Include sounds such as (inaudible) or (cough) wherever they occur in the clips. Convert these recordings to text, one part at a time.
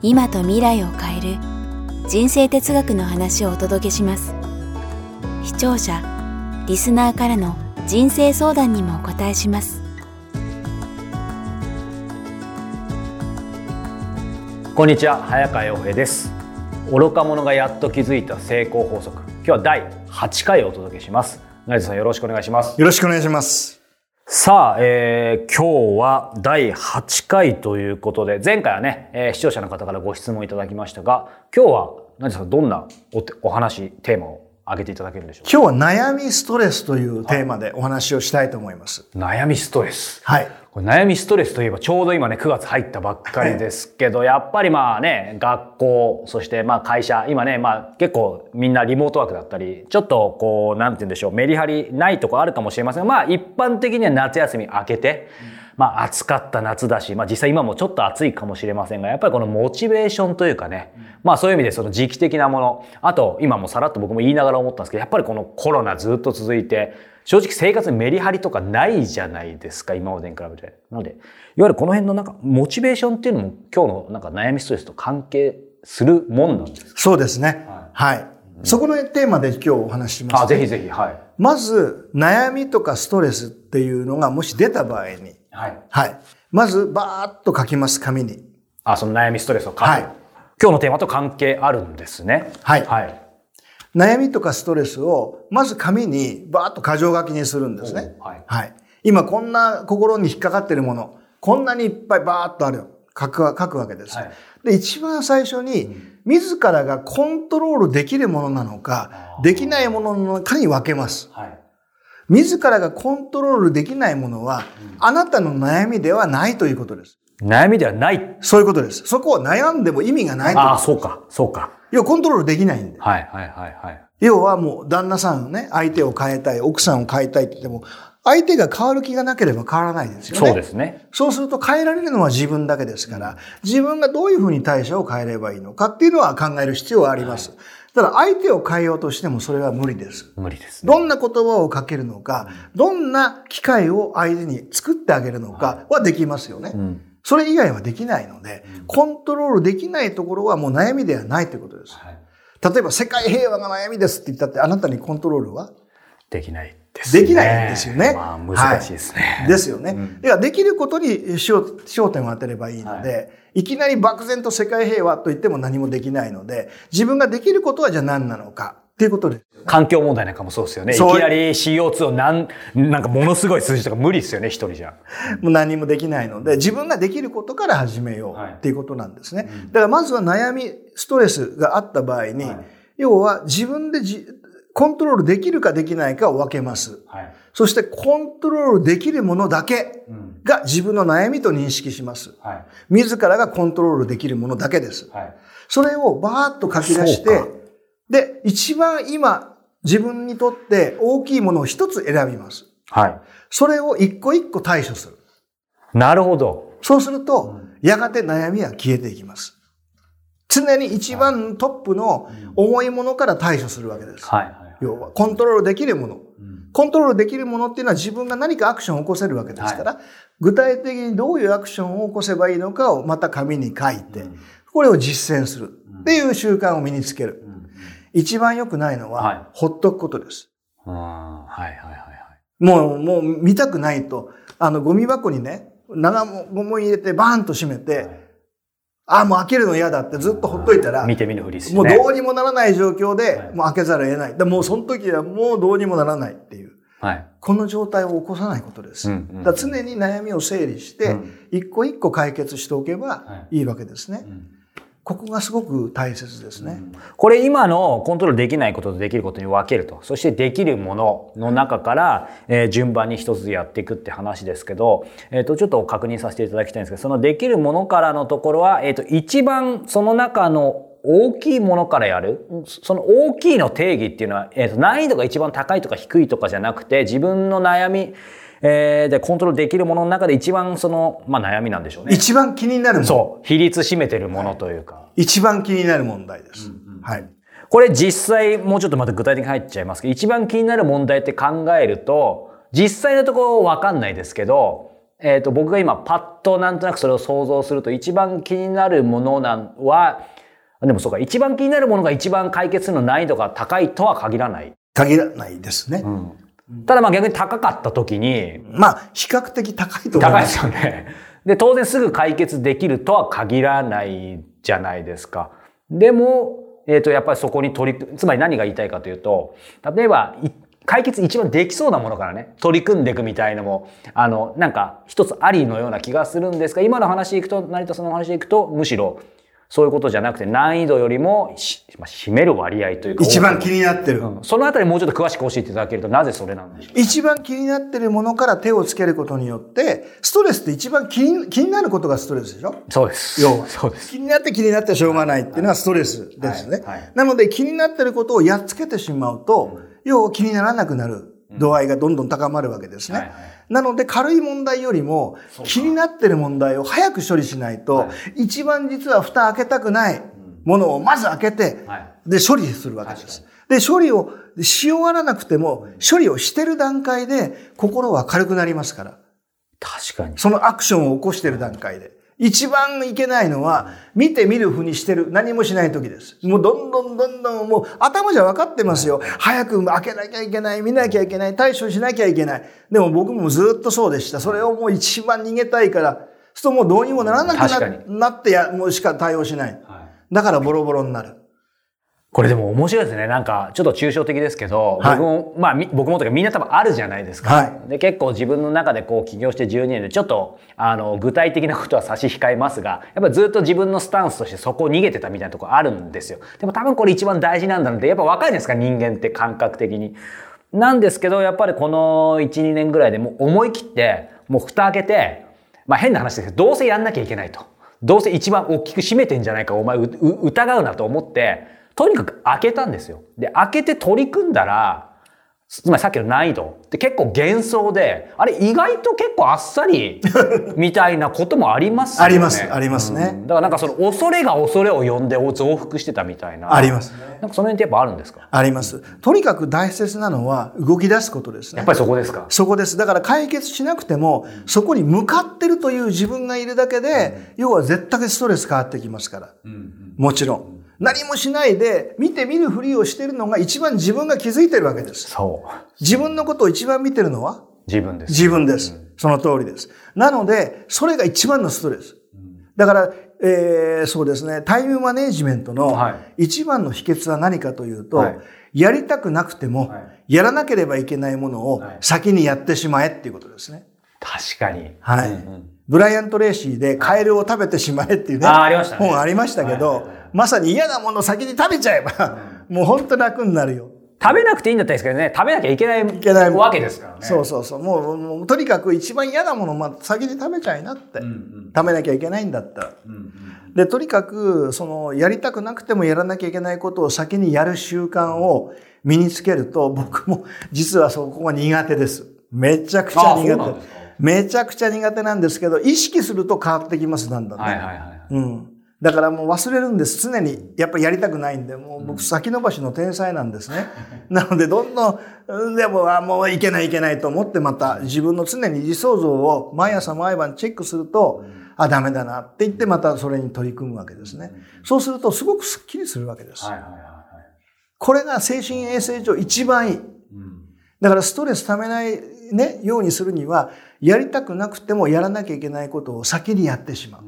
今と未来を変える人生哲学の話をお届けします。視聴者リスナーからの人生相談にもお答えします。こんにちは早川洋平です。愚か者がやっと気づいた成功法則。今日は第8回をお届けします。成田さんよろしくお願いします。よろしくお願いしますさあ、えー、今日は第8回ということで、前回はね、えー、視聴者の方からご質問いただきましたが、今日は何ですか、どんなおお話、テーマを？挙げていただけるでしょうか？今日は悩みストレスというテーマでお話をしたいと思います。悩みストレス。はい。これ悩みストレスといえばちょうど今ね9月入ったばっかりですけど、(laughs) やっぱりまあね学校そしてまあ会社今ねまあ結構みんなリモートワークだったりちょっとこうなんて言うんでしょうメリハリないとこあるかもしれませんがまあ一般的には夏休み明けて、まあ暑かった夏だし、まあ実際今もちょっと暑いかもしれませんが、やっぱりこのモチベーションというかね、まあそういう意味でその時期的なもの、あと今もさらっと僕も言いながら思ったんですけど、やっぱりこのコロナずっと続いて、正直生活にメリハリとかないじゃないですか、今までに比べて。なので、いわゆるこの辺のなんか、モチベーションっていうのも今日のなんか悩みストレスと関係するもんなんですか？そうですね。はい。はいうん、そこのテーマで今日お話しします、ね、あ、ぜひぜひ、はい。まず、悩みとかストレスっていうのがもし出た場合に、はい。はい。まず、バーッと書きます、紙に。あ、その悩みストレスを書く。はい。今日のテーマと関係あるんですね。はい。はい。悩みとかストレスを、まず紙にバーッと箇条書きにするんですね。はい。はい。今こんな心に引っかかってるもの、こんなにいっぱいバーッとある。書く、書くわけです。はい、で、一番最初に、自らがコントロールできるものなのか、できないものなのかに分けます。はい。自らがコントロールできないものは、あなたの悩みではないということです。悩みではないそういうことです。そこを悩んでも意味がないああ、そうか、そうか。要はコントロールできないんで。はいはいはいはい。要はもう旦那さんね、相手を変えたい、奥さんを変えたいって言っても、相手が変わる気がなければ変わらないですよね。そうですね。そうすると変えられるのは自分だけですから、自分がどういうふうに対処を変えればいいのかっていうのは考える必要はあります。はい、ただ相手を変えようとしてもそれは無理です。無理です、ね、どんな言葉をかけるのか、どんな機会を相手に作ってあげるのかはできますよね。うん。それ以外はできないので、コントロールできないところはもう悩みではないということです。はい、例えば世界平和が悩みですって言ったってあなたにコントロールは？できないできないんですよね。まあ難しいですね。はい、ですよね。うん、ではできることに焦点を当てればいいので、はい、いきなり漠然と世界平和と言っても何もできないので、自分ができることはじゃあ何なのか。っていうことです、ね、環境問題なんかもそうですよね。いきなり CO2 をなん、なんかものすごい数字とか無理ですよね、一人じゃ。(laughs) もう何もできないので、自分ができることから始めようっていうことなんですね。はいだからまずは悩み、ストレスがあった場合に、はい、要は自分でじコントロールできるかできないかを分けます。はい、そしてコントロールできるものだけが自分の悩みと認識します。はい、自らがコントロールできるものだけです。はい、それをバーッと書き出して、で、一番今、自分にとって大きいものを一つ選びます。はい。それを一個一個対処する。なるほど。そうすると、やがて悩みは消えていきます。常に一番トップの重いものから対処するわけです。はい。要は、コントロールできるもの。コントロールできるものっていうのは自分が何かアクションを起こせるわけですから、はい、具体的にどういうアクションを起こせばいいのかをまた紙に書いて、これを実践するっていう習慣を身につける。一番良くないのは、はい、ほっとくことです。はいはいはいはい。もう、もう見たくないと、あの、ゴミ箱にね、長ゴム入れてバーンと閉めて、はい、ああ、もう開けるの嫌だってずっとほっといたら、見て見ぬふりすね。もうどうにもならない状況で、もう開けざるを得ない。でもうその時はもうどうにもならないっていう。はい、この状態を起こさないことです。うんうん、だ常に悩みを整理して、うん、一個一個解決しておけばいいわけですね。うんここがすごく大切ですね。これ今のコントロールできないこととできることに分けると。そしてできるものの中から、えー、順番に一つやっていくって話ですけど、えっ、ー、と、ちょっと確認させていただきたいんですけど、そのできるものからのところは、えっ、ー、と、一番その中の大きいものからやる？その大きいの定義っていうのは、えー、と難易度が一番高いとか低いとかじゃなくて、自分の悩み、えー、で、コントロールできるものの中で一番その、まあ悩みなんでしょうね。一番気になるもの。そう。比率占めてるものというか。はい、一番気になる問題です。うんうん、はい。これ実際、もうちょっとまた具体的に入っちゃいますけど、一番気になる問題って考えると、実際のところわかんないですけど、えっ、ー、と、僕が今パッとなんとなくそれを想像すると、一番気になるものなんは、でもそうか、一番気になるものが一番解決するの難易度が高いとは限らない。限らないですね。うんただまあ逆に高かった時に。まあ比較的高いと思います。高いですよね。で、当然すぐ解決できるとは限らないじゃないですか。でも、えっ、ー、と、やっぱりそこに取り組つまり何が言いたいかというと、例えば、解決一番できそうなものからね、取り組んでいくみたいのも、あの、なんか一つありのような気がするんですが、今の話でいくと、成田さんの話でいくと、むしろそういうことじゃなくて難易度よりも、まあ、占める割合というか。一番気になってる、うん。そのあたりもうちょっと詳しく教えていただけると、なぜそれなんでしょう一番気になってるものから手をつけることによって、ストレスって一番気に気になることがストレスでしょ？そうです。要は。そうです。気になって気になってしょうがないっていうのはストレスですね。はいはい、なので気になってることをやっつけてしまうと、要は気にならなくなる度合いがどんどん高まるわけですね。はいはいなので軽い問題よりも気になってる問題を早く処理しないと、一番実は蓋開けたくないものをまず開けて、で、処理するわけです。で、処理をし終わらなくても、処理をしてる段階で心は軽くなりますから。確かに。そのアクションを起こしてる段階で。一番いけないのは、見て見るふうにしてる、何もしない時です。もうどんどんどんどん、もう頭じゃ分かってますよ。早く開けなきゃいけない、見なきゃいけない、対処しなきゃいけない。でも僕もずっとそうでした。それをもう一番逃げたいから、そうもうどうにもならなくななってや、もうしか対応しない。だからボロボロになる。これでも面白いですね。なんか、ちょっと抽象的ですけど、はい、僕も、まあ、僕もとかみんな多分あるじゃないですか。はい、で、結構自分の中でこう起業して12年で、ちょっと、あの、具体的なことは差し控えますが、やっぱずっと自分のスタンスとしてそこを逃げてたみたいなところあるんですよ。でも多分これ一番大事なんだなって、やっぱ若いじゃないですか、人間って感覚的に。なんですけど、やっぱりこの1、2年ぐらいでもう思い切って、もう蓋開けて、まあ変な話ですけど、どうせやんなきゃいけないと。どうせ一番大きく占めてんじゃないか、お前疑うなと思って、とにかく開けたんですよ。で、開けて取り組んだら、つまりさっきの難易度って結構幻想で、あれ意外と結構あっさり (laughs) みたいなこともありますよね。あります、ありますね、うん、だからなんかその恐れが恐れを呼んで増幅してたみたいな。あります、ね。なんかその辺ってやっぱあるんですか？あります。とにかく大切なのは動き出すことですね。やっぱりそこですか？そこです。だから解決しなくても、そこに向かってるという自分がいるだけで、要は絶対ストレス変わってきますから。もちろん。何もしないで見て見るふりをしているのが一番自分が気づいてるわけです。そう。自分のことを一番見てるのは？自分です。自分です。うん、その通りです。なので、それが一番のストレス。だから、えー、そうですね、タイムマネジメントの一番の秘訣は何かというと、はい、やりたくなくても、やらなければいけないものを先にやってしまえっていうことですね。確かに。はい。うんうんブライアント・レーシーでカエルを食べてしまえっていうね、本ありましたけど、まさに嫌なものを先に食べちゃえば、もう本当楽になるよ。食べなくていいんだったらですけどね、食べなきゃいけないいけないわけですからね。そうそうそう。もう、もうとにかく一番嫌なものを、まあ、先に食べちゃいなって、うんうん。食べなきゃいけないんだったら。うんうん、で、とにかく、その、やりたくなくてもやらなきゃいけないことを先にやる習慣を身につけると、僕も実はそこが苦手です。めちゃくちゃ苦手。めちゃくちゃ苦手なんですけど、意識すると変わってきます、だんだん、ね。はいはいはい。うん。だからもう忘れるんです。常に。やっぱりやりたくないんで、もう僕先延ばしの天才なんですね。(laughs) なので、どんどん、でも、あもういけないいけないと思ってまた自分の常に理想像を毎朝毎晩チェックすると、あ、ダメだなって言ってまたそれに取り組むわけですね。そうするとすごくスッキリするわけです。はいはいはい、これが精神衛生上一番いい。だからストレスためないね、ようにするには、やりたくなくてもやらなきゃいけないことを先にやってしまう。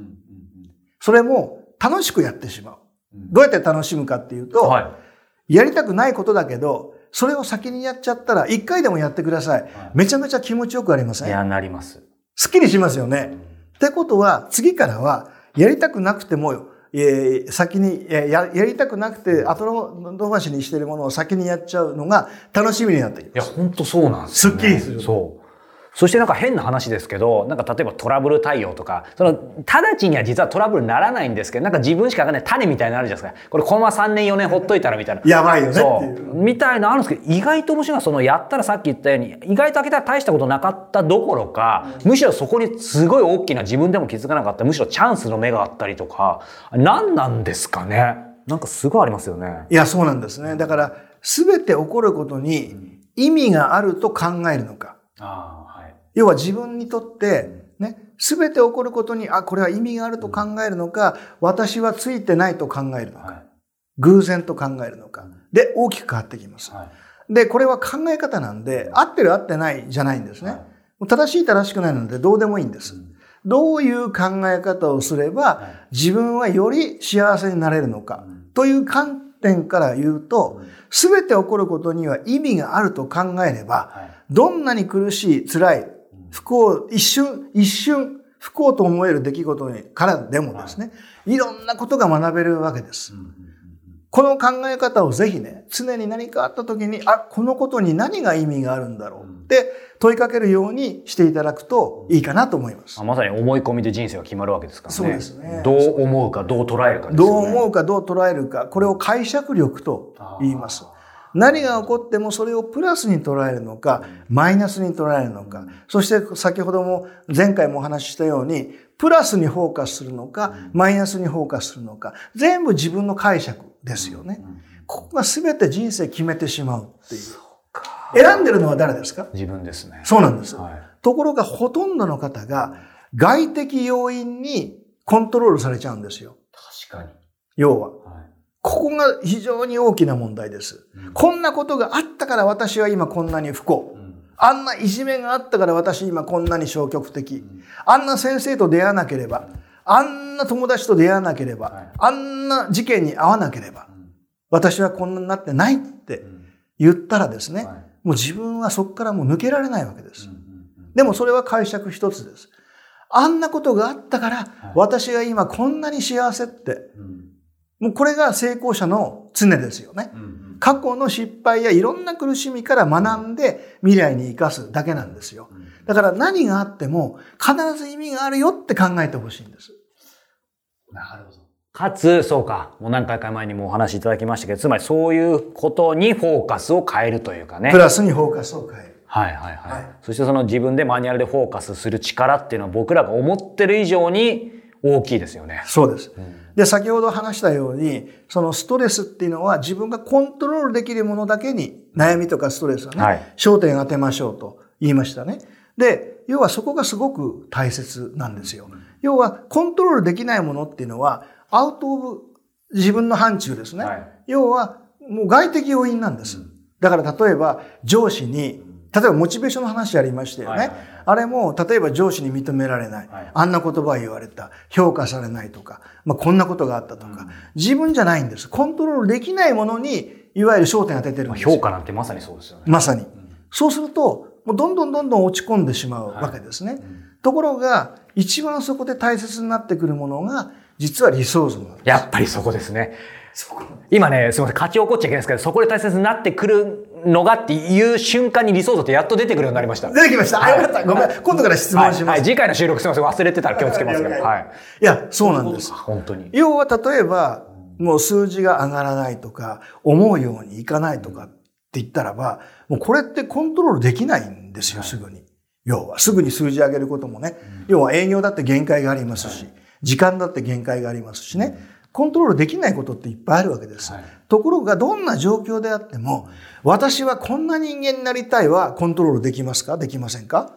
それも楽しくやってしまう。どうやって楽しむかっていうと、はい、やりたくないことだけど、それを先にやっちゃったら、一回でもやってください。はい、めちゃめちゃ気持ちよくありません？いや、なります。すっきりしますよね。ってことは、次からは、やりたくなくても、えー、先にややりたくなくて後伸ばしにしてるものを先にやっちゃうのが楽しみになってきます。いや、本当そうなんですよ、ね。すっきりする。そう。そしてなんか変な話ですけど、なんか例えばトラブル対応とか、その、直ちには実はトラブルにならないんですけど、なんか自分しかわかんない種みたいなのあるじゃないですか。これこのまま3年4年ほっといたらみたいな。やばいよねそう。みたいなあるんですけど、意外と面白いのはそのやったらさっき言ったように、意外と開けたら大したことなかったどころか、むしろそこにすごい大きな自分でも気づかなかった、むしろチャンスの目があったりとか、何なんですかね。なんかすごいありますよね。いや、そうなんですね。だから、すべて起こることに意味があると考えるのか。あ要は自分にとって、ね、すべて起こることに、あ、これは意味があると考えるのか、私はついてないと考えるのか、偶然と考えるのか、で、大きく変わってきます。で、これは考え方なんで、合ってる合ってないじゃないんですね。正しい正しくないのでどうでもいいんです。どういう考え方をすれば、自分はより幸せになれるのか、という観点から言うと、すべて起こることには意味があると考えれば、どんなに苦しい、辛い、不幸、一瞬、一瞬、不幸と思える出来事からでもですね、いろんなことが学べるわけです。この考え方をぜひね、常に何かあった時に、あ、このことに何が意味があるんだろうって問いかけるようにしていただくといいかなと思います。まさに思い込みで人生が決まるわけですからね。そうですね。どう思うか、どう捉えるかですね。どう思うか、どう捉えるか、これを解釈力と言います。何が起こってもそれをプラスに捉えるのか、マイナスに捉えるのか、そして先ほども前回もお話ししたように、プラスにフォーカスするのか、マイナスにフォーカスするのか、全部自分の解釈ですよね。ここが全て人生決めてしまうっていう。選んでるのは誰ですか？自分ですね。そうなんです。はい、ところがほとんどの方が外的要因にコントロールされちゃうんですよ。確かに。要は。ここが非常に大きな問題です。うん、こんなことがあったから私は今こんなに不幸。うん、あんないじめがあったから私今こんなに消極的。うん、あんな先生と出会わなければ、あんな友達と出会わなければ、はい、あんな事件に遭わなければ、私はこんなになってないって言ったらですね、はい、もう自分はそこからもう抜けられないわけです。でもそれは解釈一つです。あんなことがあったから、私が今こんなに幸せって、もうこれが成功者の常ですよね。過去の失敗やいろんな苦しみから学んで未来に生かすだけなんですよ。だから何があっても必ず意味があるよって考えてほしいんです。なるほど。かつ、そうか、もう何回か前にもお話しいただきましたけど、つまりそういうことにフォーカスを変えるというかね。プラスにフォーカスを変える。はいはいはい。はい、そしてその自分でマニュアルでフォーカスする力っていうのは僕らが思ってる以上に大きいですよね。そうです。うんで、先ほど話したように、そのストレスっていうのは自分がコントロールできるものだけに悩みとかストレスはね、はい、焦点当てましょうと言いましたね。で、要はそこがすごく大切なんですよ。要はコントロールできないものっていうのはアウトオブ自分の範疇ですね。はい、要はもう外的要因なんです。だから例えば上司に例えばモチベーションの話ありましたよね。はいはいはい、あれも、例えば上司に認められない、はい、あんな言葉を言われた、評価されないとか、まあ、こんなことがあったとか、うん、自分じゃないんです。コントロールできないものに、いわゆる焦点当ててるんです評価なんてまさにそうですよね。まさに。うん、そうすると、もうどんどんどんどん落ち込んでしまうわけですね。はいうん、ところが、一番そこで大切になってくるものが、実は理想像なんです。やっぱりそこですね。(laughs) 今ね、すみません、勝ち起こっちゃいけないですけど、そこで大切になってくるのがっていう瞬間に理想像ってやっと出てくるようになりました。出てきました。あ、よかった。ごめん。今度から質問します。はい、はい、次回の収録すみません。忘れてたら気をつけますけど。はい。いや、そうなんです。本当に。要は例えば、もう数字が上がらないとか、思うようにいかないとかって言ったらば、もうこれってコントロールできないんですよ、すぐに。要は、すぐに数字上げることもね。要は営業だって限界がありますし、時間だって限界がありますしね。コントロールできないことっていっぱいあるわけです。はい、ところがどんな状況であっても、私はこんな人間になりたいはコントロールできますか？できませんか？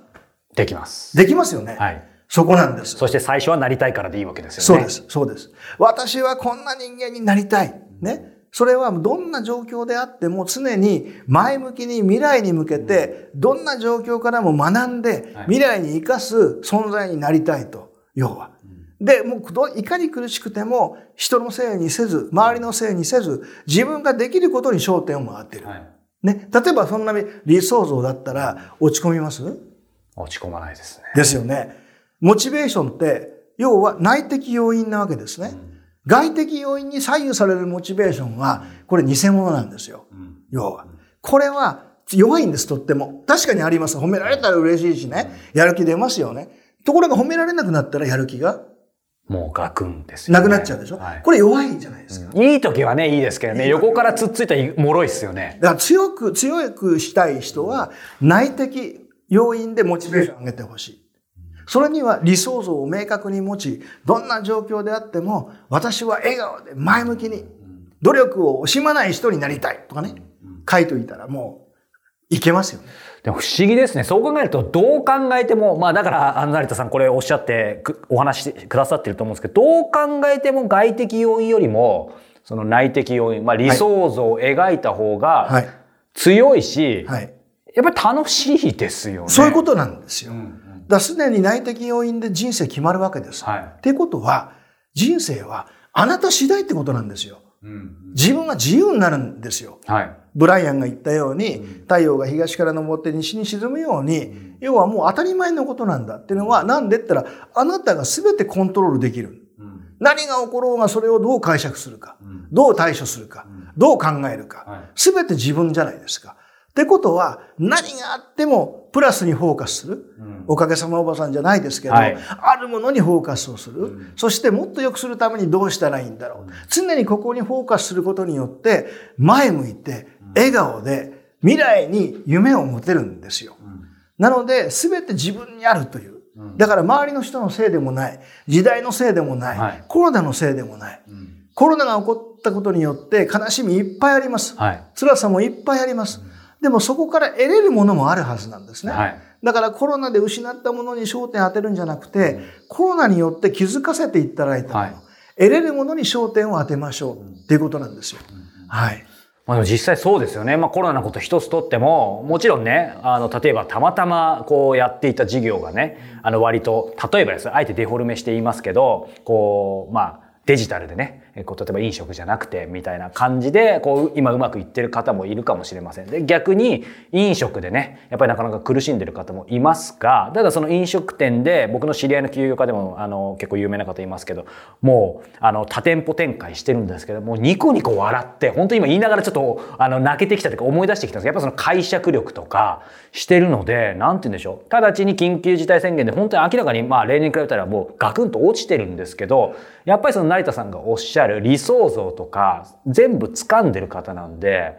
できます。できますよね。はい。そこなんです。そして最初はなりたいからでいいわけですよね。そうです。そうです。私はこんな人間になりたい。ね。それはどんな状況であっても常に前向きに未来に向けてどんな状況からも学んで未来に生かす存在になりたいと。要は。で、もういかに苦しくても人のせいにせず、周りのせいにせず、自分ができることに焦点を回っている。はい、ね。例えばそんな理想像だったら落ち込みます？落ち込まないですね。ですよね。モチベーションって、要は内的要因なわけですね。外的要因に左右されるモチベーションは、これ偽物なんですよ。要は。これは弱いんです、とっても。確かにあります。褒められたら嬉しいしね。やる気出ますよね。ところが褒められなくなったらやる気がもうガクンですよ、ね。なくなっちゃうでしょ、はい、これ弱いじゃないですか、うん、いい時はね、いいですけどね、横からつっついたら脆いっすよね。だから強く、強くしたい人は、内的要因でモチベーションを上げてほしい。それには理想像を明確に持ち、どんな状況であっても、私は笑顔で前向きに、努力を惜しまない人になりたいとかね、書いといたらもう、いけますよね。でも不思議ですね。そう考えると、どう考えても、まあだから、あの、成田さんこれおっしゃってお話してくださってると思うんですけど、どう考えても外的要因よりも、その内的要因、まあ理想像を描いた方が強いし、はいはい、やっぱり楽しいですよね。そういうことなんですよ。うんだすでに内的要因で人生決まるわけです。はい、っていうことは、人生はあなた次第ってことなんですよ。うん、自分は自由になるんですよ。はい、ブライアンが言ったように、太陽が東から昇って西に沈むように、要はもう当たり前のことなんだっていうのは、なんでったら、あなたが全てコントロールできる。何が起ころうがそれをどう解釈するか、どう対処するか、どう考えるか、全て自分じゃないですか。ってことは、何があってもプラスにフォーカスする。おかげさまおばさんじゃないですけど、はい、あるものにフォーカスをする、そしてもっと良くするためにどうしたらいいんだろう。常にここにフォーカスすることによって、前向いて、笑顔で、未来に夢を持てるんですよ。なので、すべて自分にあるという。だから周りの人のせいでもない、時代のせいでもない、はい、コロナのせいでもない。コロナが起こったことによって悲しみいっぱいあります。はい、辛さもいっぱいあります。でもそこから得れるものもあるはずなんですね。はい、だからコロナで失ったものに焦点当てるんじゃなくて、コロナによって気づかせていただいたもの、はい、得れるものに焦点を当てましょうっていうことなんですよ。はい。まあ、実際そうですよね。まあ、コロナのこと一つとっても、もちろんね、あの、例えばたまたまこうやっていた事業がね、あの割と、例えばです、あえてデフォルメして言いますけど、こう、まあ、デジタルでね、えこう例えば飲食じゃなくてみたいな感じでこう今うまくいってる方もいるかもしれません。で逆に飲食でねやっぱりなかなか苦しんでる方もいますがただその飲食店で僕の知り合いの起業家でもあの結構有名な方いますけどもうあの多店舗展開してるんですけどもうニコニコ笑って本当今言いながらちょっとあの泣けてきたというか思い出してきたんですやっぱその解釈力とかしてるのでなんて言うんでしょう直ちに緊急事態宣言で本当に明らかにまあ例年に比べたらもうガクンと落ちてるんですけどやっぱりその成田さんがおっしゃる理想像とか全部掴んでる方なんで、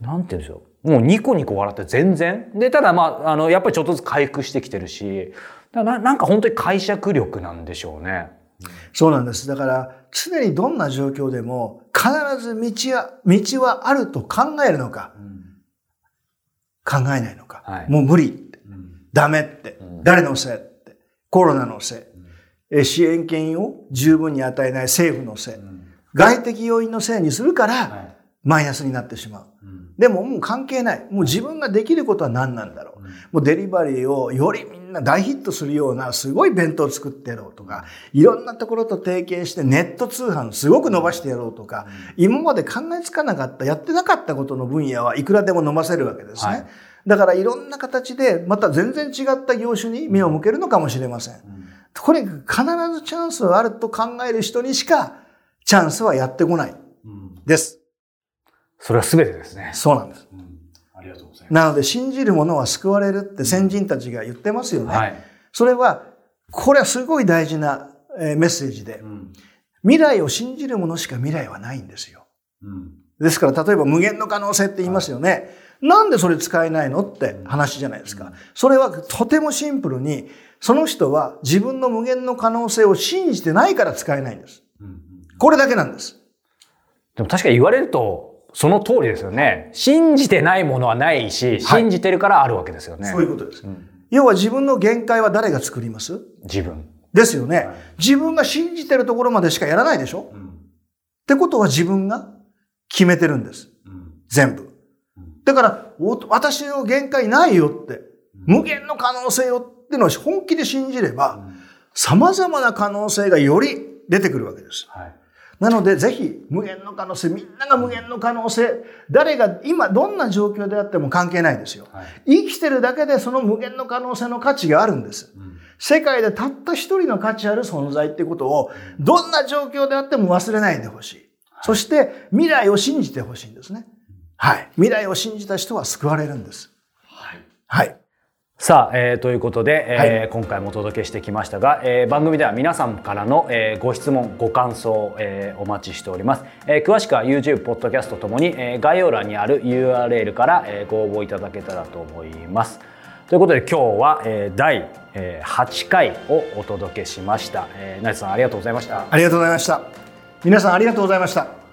なんて言うんでしょう。もうニコニコ笑って全然。で、ただまあ、あの、やっぱりちょっとずつ回復してきてるし、だななんか本当に解釈力なんでしょうね。そうなんです。だから、常にどんな状況でも、必ず道は、道はあると考えるのか、うん、考えないのか、はい、もう無理って、うん、ダメって、うん、誰のせいって、コロナのせい、支援金を十分に与えない政府のせい、外的要因のせいにするから、マイナスになってしまう。でももう関係ない。もう自分ができることは何なんだろう。もうデリバリーをよりみんな大ヒットするようなすごい弁当を作ってやろうとか、いろんなところと提携してネット通販すごく伸ばしてやろうとか、今まで考えつかなかった、やってなかったことの分野はいくらでも伸ばせるわけですね。はい、だからいろんな形でまた全然違った業種に目を向けるのかもしれません。これ必ずチャンスがあると考える人にしかチャンスはやってこない。です。それは全てですね。そうなんです。うん、ありがとうございます。なので、信じる者は救われるって先人たちが言ってますよね。はい、それは、これはすごい大事なメッセージで、うん、未来を信じる者しか未来はないんですよ。うん、ですから、例えば無限の可能性って言いますよね。はい、なんでそれ使えないのって話じゃないですか。それはとてもシンプルに、その人は自分の無限の可能性を信じてないから使えないんです。これだけなんです。でも確かに言われると、その通りですよね。信じてないものはないし、信じてるからあるわけですよね。そういうことです。うん、要は自分の限界は誰が作ります？自分。ですよね、はい、自分が信じてるところまでしかやらないでしょ、うん、ってことは自分が決めてるんです。うん、全部。だから、私の限界ないよって、無限の可能性よってのを本気で信じれば、様々な可能性がより出てくるわけです。はいなので、ぜひ、無限の可能性、みんなが無限の可能性、誰が今どんな状況であっても関係ないですよ。はい、生きてるだけでその無限の可能性の価値があるんです。うん、世界でたった一人の価値ある存在ってことを、どんな状況であっても忘れないでほしい。そして未来を信じてほしいんですね。はい。未来を信じた人は救われるんです。はい。はい。さあ、えー、ということで、えー、はい、今回もお届けしてきましたが、えー、番組では皆さんからの、えー、ご質問ご感想、えー、お待ちしております、えー、詳しくは YouTube ポッドキャストともに、えー、概要欄にある URL から、えー、ご応募いただけたらと思います。ということで今日は、えー、第、えー、8回をお届けしました、えー、成田さんありがとうございました。ありがとうございました。皆さんありがとうございました